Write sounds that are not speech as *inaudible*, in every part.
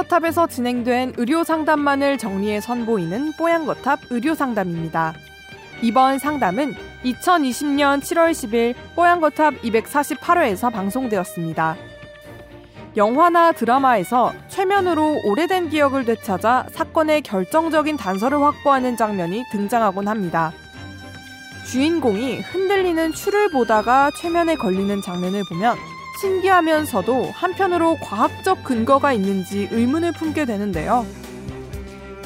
뽀양거탑에서 진행된 의료 상담만을 정리해 선보이는 뽀양거탑 의료 상담입니다. 이번 상담은 2020년 7월 10일 뽀양거탑 248회에서 방송되었습니다. 영화나 드라마에서 최면으로 오래된 기억을 되찾아 사건의 결정적인 단서를 확보하는 장면이 등장하곤 합니다. 주인공이 흔들리는 추를 보다가 최면에 걸리는 장면을 보면 신기하면서도 한편으로 과학적 근거가 있는지 의문을 품게 되는데요.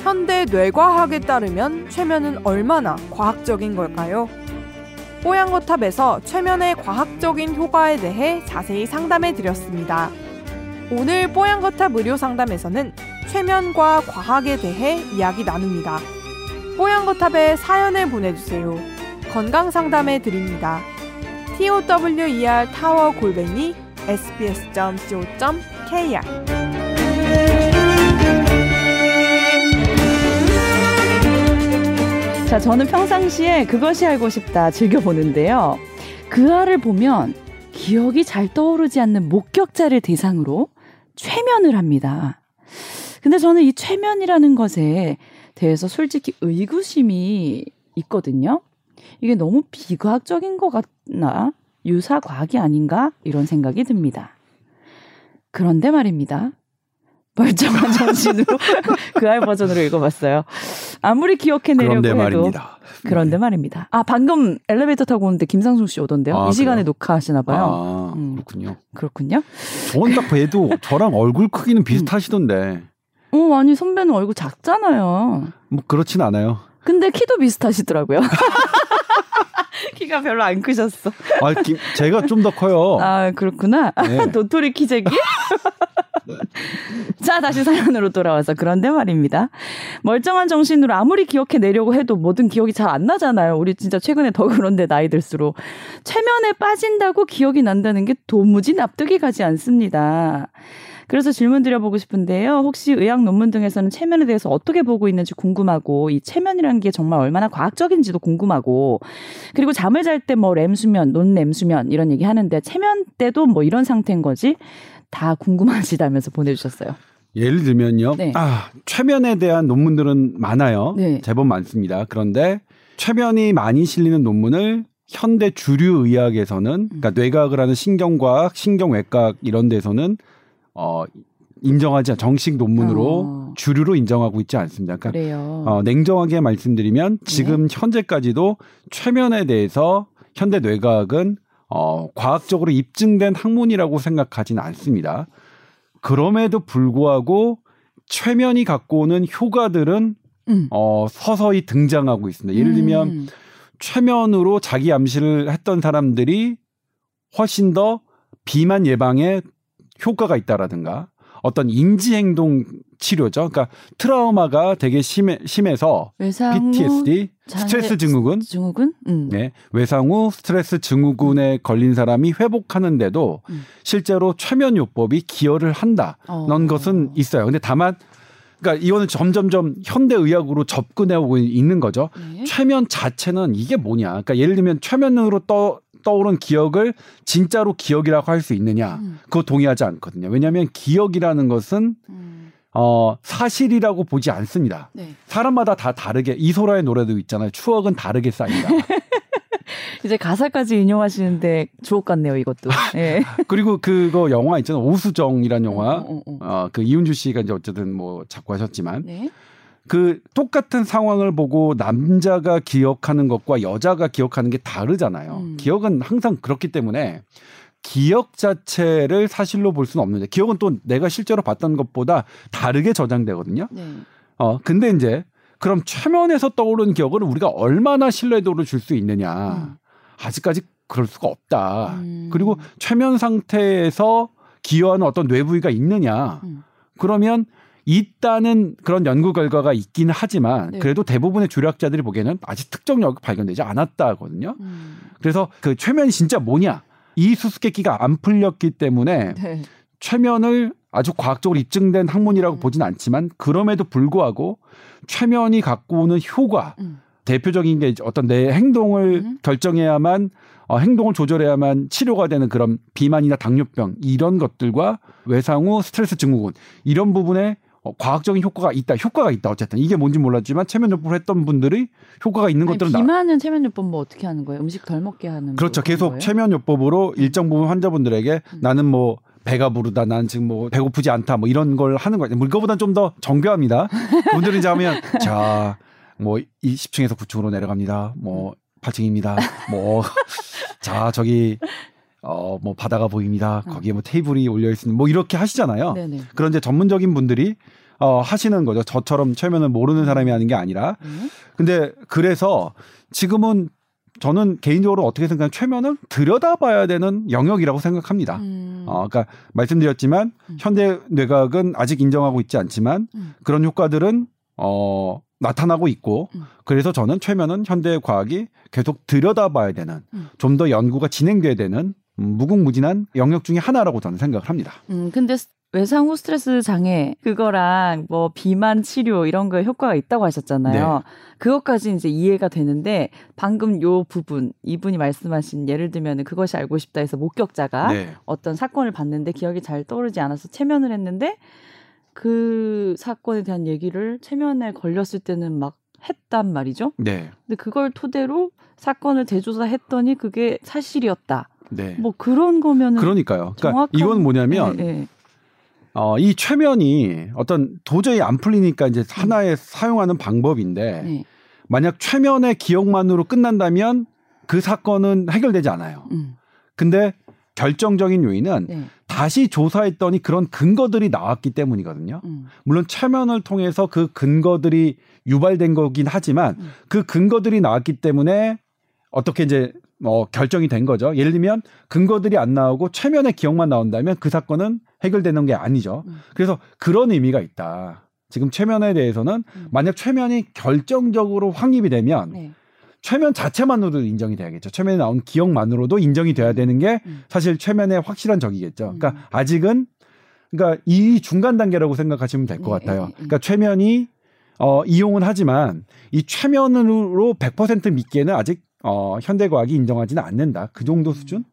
현대 뇌과학에 따르면 최면은 얼마나 과학적인 걸까요? 뽀양거탑에서 최면의 과학적인 효과에 대해 자세히 상담해 드렸습니다. 오늘 뽀양거탑 의료 상담에서는 최면과 과학에 대해 이야기 나눕니다. 뽀양거탑에 사연을 보내주세요. 건강 상담해 드립니다. tower 타워 골뱅이 sbs.co.kr 자, 저는 평상시에 그것이 알고 싶다 즐겨보는데요. 그 알을 보면 기억이 잘 떠오르지 않는 목격자를 대상으로 최면을 합니다. 근데 저는 이 최면이라는 것에 대해서 솔직히 의구심이 있거든요. 이게 너무 비과학적인 것 같나? 유사 과학이 아닌가? 이런 생각이 듭니다. 그런데 말입니다. 멀쩡한 정신으로 *laughs* 그알 버전으로 읽어봤어요. 아무리 기억해내려고 그런데 해도 말입니다. 그런데 네. 말입니다. 아 방금 엘리베이터 타고 오는데 김상숙 씨 오던데요. 아, 이 시간에 그래요? 녹화하시나 봐요. 아, 음. 그렇군요. 그렇군요. 저는 딱 봬도 저랑 얼굴 크기는 비슷하시던데 어 아니 선배는 얼굴 작잖아요. 뭐 그렇진 않아요. 근데 키도 비슷하시더라고요. *laughs* 키가 별로 안 크셨어. 아, 김- 제가 좀 더 커요. 아 그렇구나. 네. *laughs* 도토리 키재기? *laughs* 자, 다시 사연으로 돌아와서 그런데 말입니다. 멀쩡한 정신으로 아무리 기억해 내려고 해도 뭐든 기억이 잘 안 나잖아요. 우리 진짜 최근에 더 그런데 나이 들수록. 최면에 빠진다고 기억이 난다는 게 도무지 납득이 가지 않습니다. 그래서 질문 드려보고 싶은데요. 혹시 의학 논문 등에서는 체면에 대해서 어떻게 보고 있는지 궁금하고, 이 체면이라는 게 정말 얼마나 과학적인지도 궁금하고, 그리고 잠을 잘 때 뭐 렘수면, 논렘수면 이런 얘기 하는데, 체면 때도 뭐 이런 상태인 거지? 다 궁금하시다면서 보내주셨어요. 예를 들면요. 네. 아, 최면에 대한 논문들은 많아요. 네. 제법 많습니다. 그런데 최면이 많이 실리는 논문을 현대 주류 의학에서는 그러니까 음. 뇌과학을 하는 신경과학, 신경외과학 이런 데서는 어 인정하지 않- 정식 논문으로 어. 주류로 인정하고 있지 않습니다. 그러니까 그래요. 어, 냉정하게 말씀드리면 네. 지금 현재까지도 최면에 대해서 현대 뇌과학은 어, 과학적으로 입증된 학문이라고 생각하지는 않습니다. 그럼에도 불구하고 최면이 갖고 오는 효과들은 음. 어, 서서히 등장하고 있습니다. 예를 들면 음. 최면으로 자기 암시를 했던 사람들이 훨씬 더 비만 예방에 효과가 있다라든가 어떤 인지행동 치료죠. 그러니까 트라우마가 되게 심해, 심해서 외상후 PTSD, 장애- 스트레스 증후군, 증후군? 음. 네, 외상 후 스트레스 증후군에 걸린 사람이 회복하는데도 음. 실제로 최면 요법이 기여를 한다. 어. 는 것은 있어요. 근데 다만 그러니까 이거는 점점점 현대 의학으로 접근해 오고 있는 거죠. 네. 최면 자체는 이게 뭐냐? 그러니까 예를 들면 최면으로 떠 떠오른 기억을 진짜로 기억이라고 할 수 있느냐? 음. 그거 동의하지 않거든요. 왜냐하면 기억이라는 것은 음. 어 사실이라고 보지 않습니다. 네. 사람마다 다 다르게 이소라의 노래도 있잖아요. 추억은 다르게 쌓인다. *laughs* 이제 가사까지 인용하시는데 주옥 같네요, 이것도. *laughs* 예. 그리고 그거 영화 있잖아요. 오수정이란 영화. 어, 어, 어. 어, 그 이윤주 씨가 이제 어쨌든 뭐 작곡하셨지만 네. 그 똑같은 상황을 보고 남자가 기억하는 것과 여자가 기억하는 게 다르잖아요. 음. 기억은 항상 그렇기 때문에 기억 자체를 사실로 볼 수는 없는데 기억은 또 내가 실제로 봤던 것보다 다르게 저장되거든요. 네. 어 근데 이제 그럼 최면에서 떠오르는 기억을 우리가 얼마나 신뢰도를 줄 수 있느냐? 음. 아직까지 그럴 수가 없다. 음. 그리고 최면 상태에서 기여하는 어떤 뇌부위가 있느냐? 음. 그러면 있다는 그런 연구 결과가 있긴 하지만 네. 그래도 대부분의 주력자들이 보기에는 아직 특정력이 발견되지 않았다거든요. 음. 그래서 그 최면이 진짜 뭐냐? 이 수수께끼가 안 풀렸기 때문에 네. 최면을 아주 과학적으로 입증된 학문이라고 음. 보진 않지만 그럼에도 불구하고 최면이 갖고 오는 효과 음. 대표적인 게 어떤 내 행동을 음. 결정해야만 어, 행동을 조절해야만 치료가 되는 그런 비만이나 당뇨병 이런 것들과 외상 후 스트레스 증후군 이런 부분에 어, 과학적인 효과가 있다, 효과가 있다. 어쨌든 이게 뭔지 몰랐지만 체면요법을 했던 분들이 효과가 있는 아니, 것들은 나. 비만은 체면요법 뭐 어떻게 하는 거예요? 음식 덜 먹게 하는 그렇죠. 뭐 그런 계속 거예요? 체면요법으로 일정 부분 환자분들에게 음. 나는 뭐 배가 부르다, 나는 지금 뭐 배고프지 않다, 뭐 이런 걸 하는 거예요. 뭐 이거보다는 좀더 정교합니다. 그분들이 이제 하면 *laughs* 자, 뭐이 10층에서 9층으로 내려갑니다. 뭐 8층입니다. 뭐 *laughs* 자, 저기 어 뭐 바다가 보입니다. 음. 거기에 뭐 테이블이 올려 있는 뭐 이렇게 하시잖아요. 네네. 그런 이제 전문적인 분들이 어 하시는 거죠. 저처럼 체면을 모르는 사람이 하는 게 아니라. 네. 근데 그래서 지금은 저는 개인적으로 어떻게 생각하면 최면을 들여다봐야 되는 영역이라고 생각합니다. 음. 어, 그러니까 말씀드렸지만 음. 현대 뇌과학은 아직 인정하고 있지 않지만 음. 그런 효과들은 어 나타나고 있고 음. 그래서 저는 최면은 현대 과학이 계속 들여다봐야 되는 음. 좀더 연구가 진행돼야 되는 음, 무궁무진한 영역 중에 하나라고 저는 생각을 합니다. 음, 근데 스- 외상 후 스트레스 장애 그거랑 뭐 비만 치료 이런 거에 효과가 있다고 하셨잖아요. 네. 그것까지 이제 이해가 되는데 방금 요 부분 이분이 말씀하신 예를 들면 그것이 알고 싶다 해서 목격자가 네. 어떤 사건을 봤는데 기억이 잘 떠오르지 않아서 체면을 했는데 그 사건에 대한 얘기를 체면에 걸렸을 때는 막 했단 말이죠. 네. 근데 그걸 토대로 사건을 재조사했더니 그게 사실이었다. 네. 뭐 그런 거면은 그러니까요. 그러니까 이건 뭐냐면 네, 네. 어, 이 최면이 어떤 도저히 안 풀리니까 이제 하나의 사용하는 방법인데 네. 만약 최면의 기억만으로 끝난다면 그 사건은 해결되지 않아요. 음, 근데 결정적인 요인은 네. 다시 조사했더니 그런 근거들이 나왔기 때문이거든요. 음, 물론 최면을 통해서 그 근거들이 유발된 거긴 하지만 음. 그 근거들이 나왔기 때문에 어떻게 이제 뭐 결정이 된 거죠. 예를 들면 근거들이 안 나오고 최면의 기억만 나온다면 그 사건은 해결되는 게 아니죠. 음. 그래서 그런 의미가 있다. 지금 최면에 대해서는 음. 만약 최면이 결정적으로 확립이 되면 네. 최면 자체만으로도 인정이 돼야겠죠. 최면에 나온 기억만으로도 인정이 돼야 되는 게 음. 사실 최면의 확실한 적이겠죠. 음. 그러니까 아직은 그러니까 이 중간 단계라고 생각하시면 될것 네, 같아요. 네, 네. 그러니까 최면이 어 이용은 하지만 이 최면으로 100% 믿기에는 아직 어 현대 과학이 인정하지는 않는다. 그 정도 수준?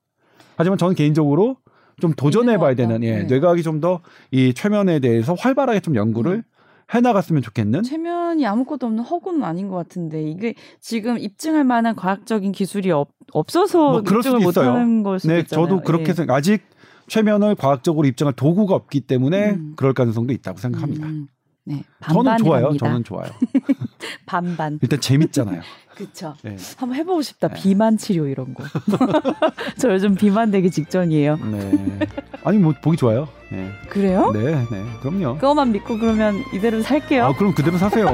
하지만 저는 개인적으로 좀 도전해 봐야 음. 있는 것 되는 예. 네. 뇌과학이 좀 더 이 최면에 대해서 활발하게 좀 연구를 음. 해 나갔으면 좋겠는 체면이 아무것도 없는 허구는 아닌 것 같은데 이게 지금 입증할 만한 과학적인 기술이 없, 없어서 뭐 입증을. 못하는 걸 수도 네, 있잖아요. 저도 그렇게 예. 생각. 아직 최면을 과학적으로 입증할 도구가 없기 때문에 음. 그럴 가능성도 있다고 생각합니다. 음, 네, 저는 좋아요. 저는 좋아요. *laughs* *laughs* 반반. 일단 재밌잖아요. *laughs* 그렇죠. 네. 한번 해보고 싶다. 네. 비만 치료 이런 거. *laughs* 저 요즘 비만 되기 직전이에요. 네. 아니 뭐 보기 좋아요. 네. 그래요? 네, 네. 그럼요. 그거만 믿고 그러면 이대로 살게요. 아, 그럼 그대로 사세요.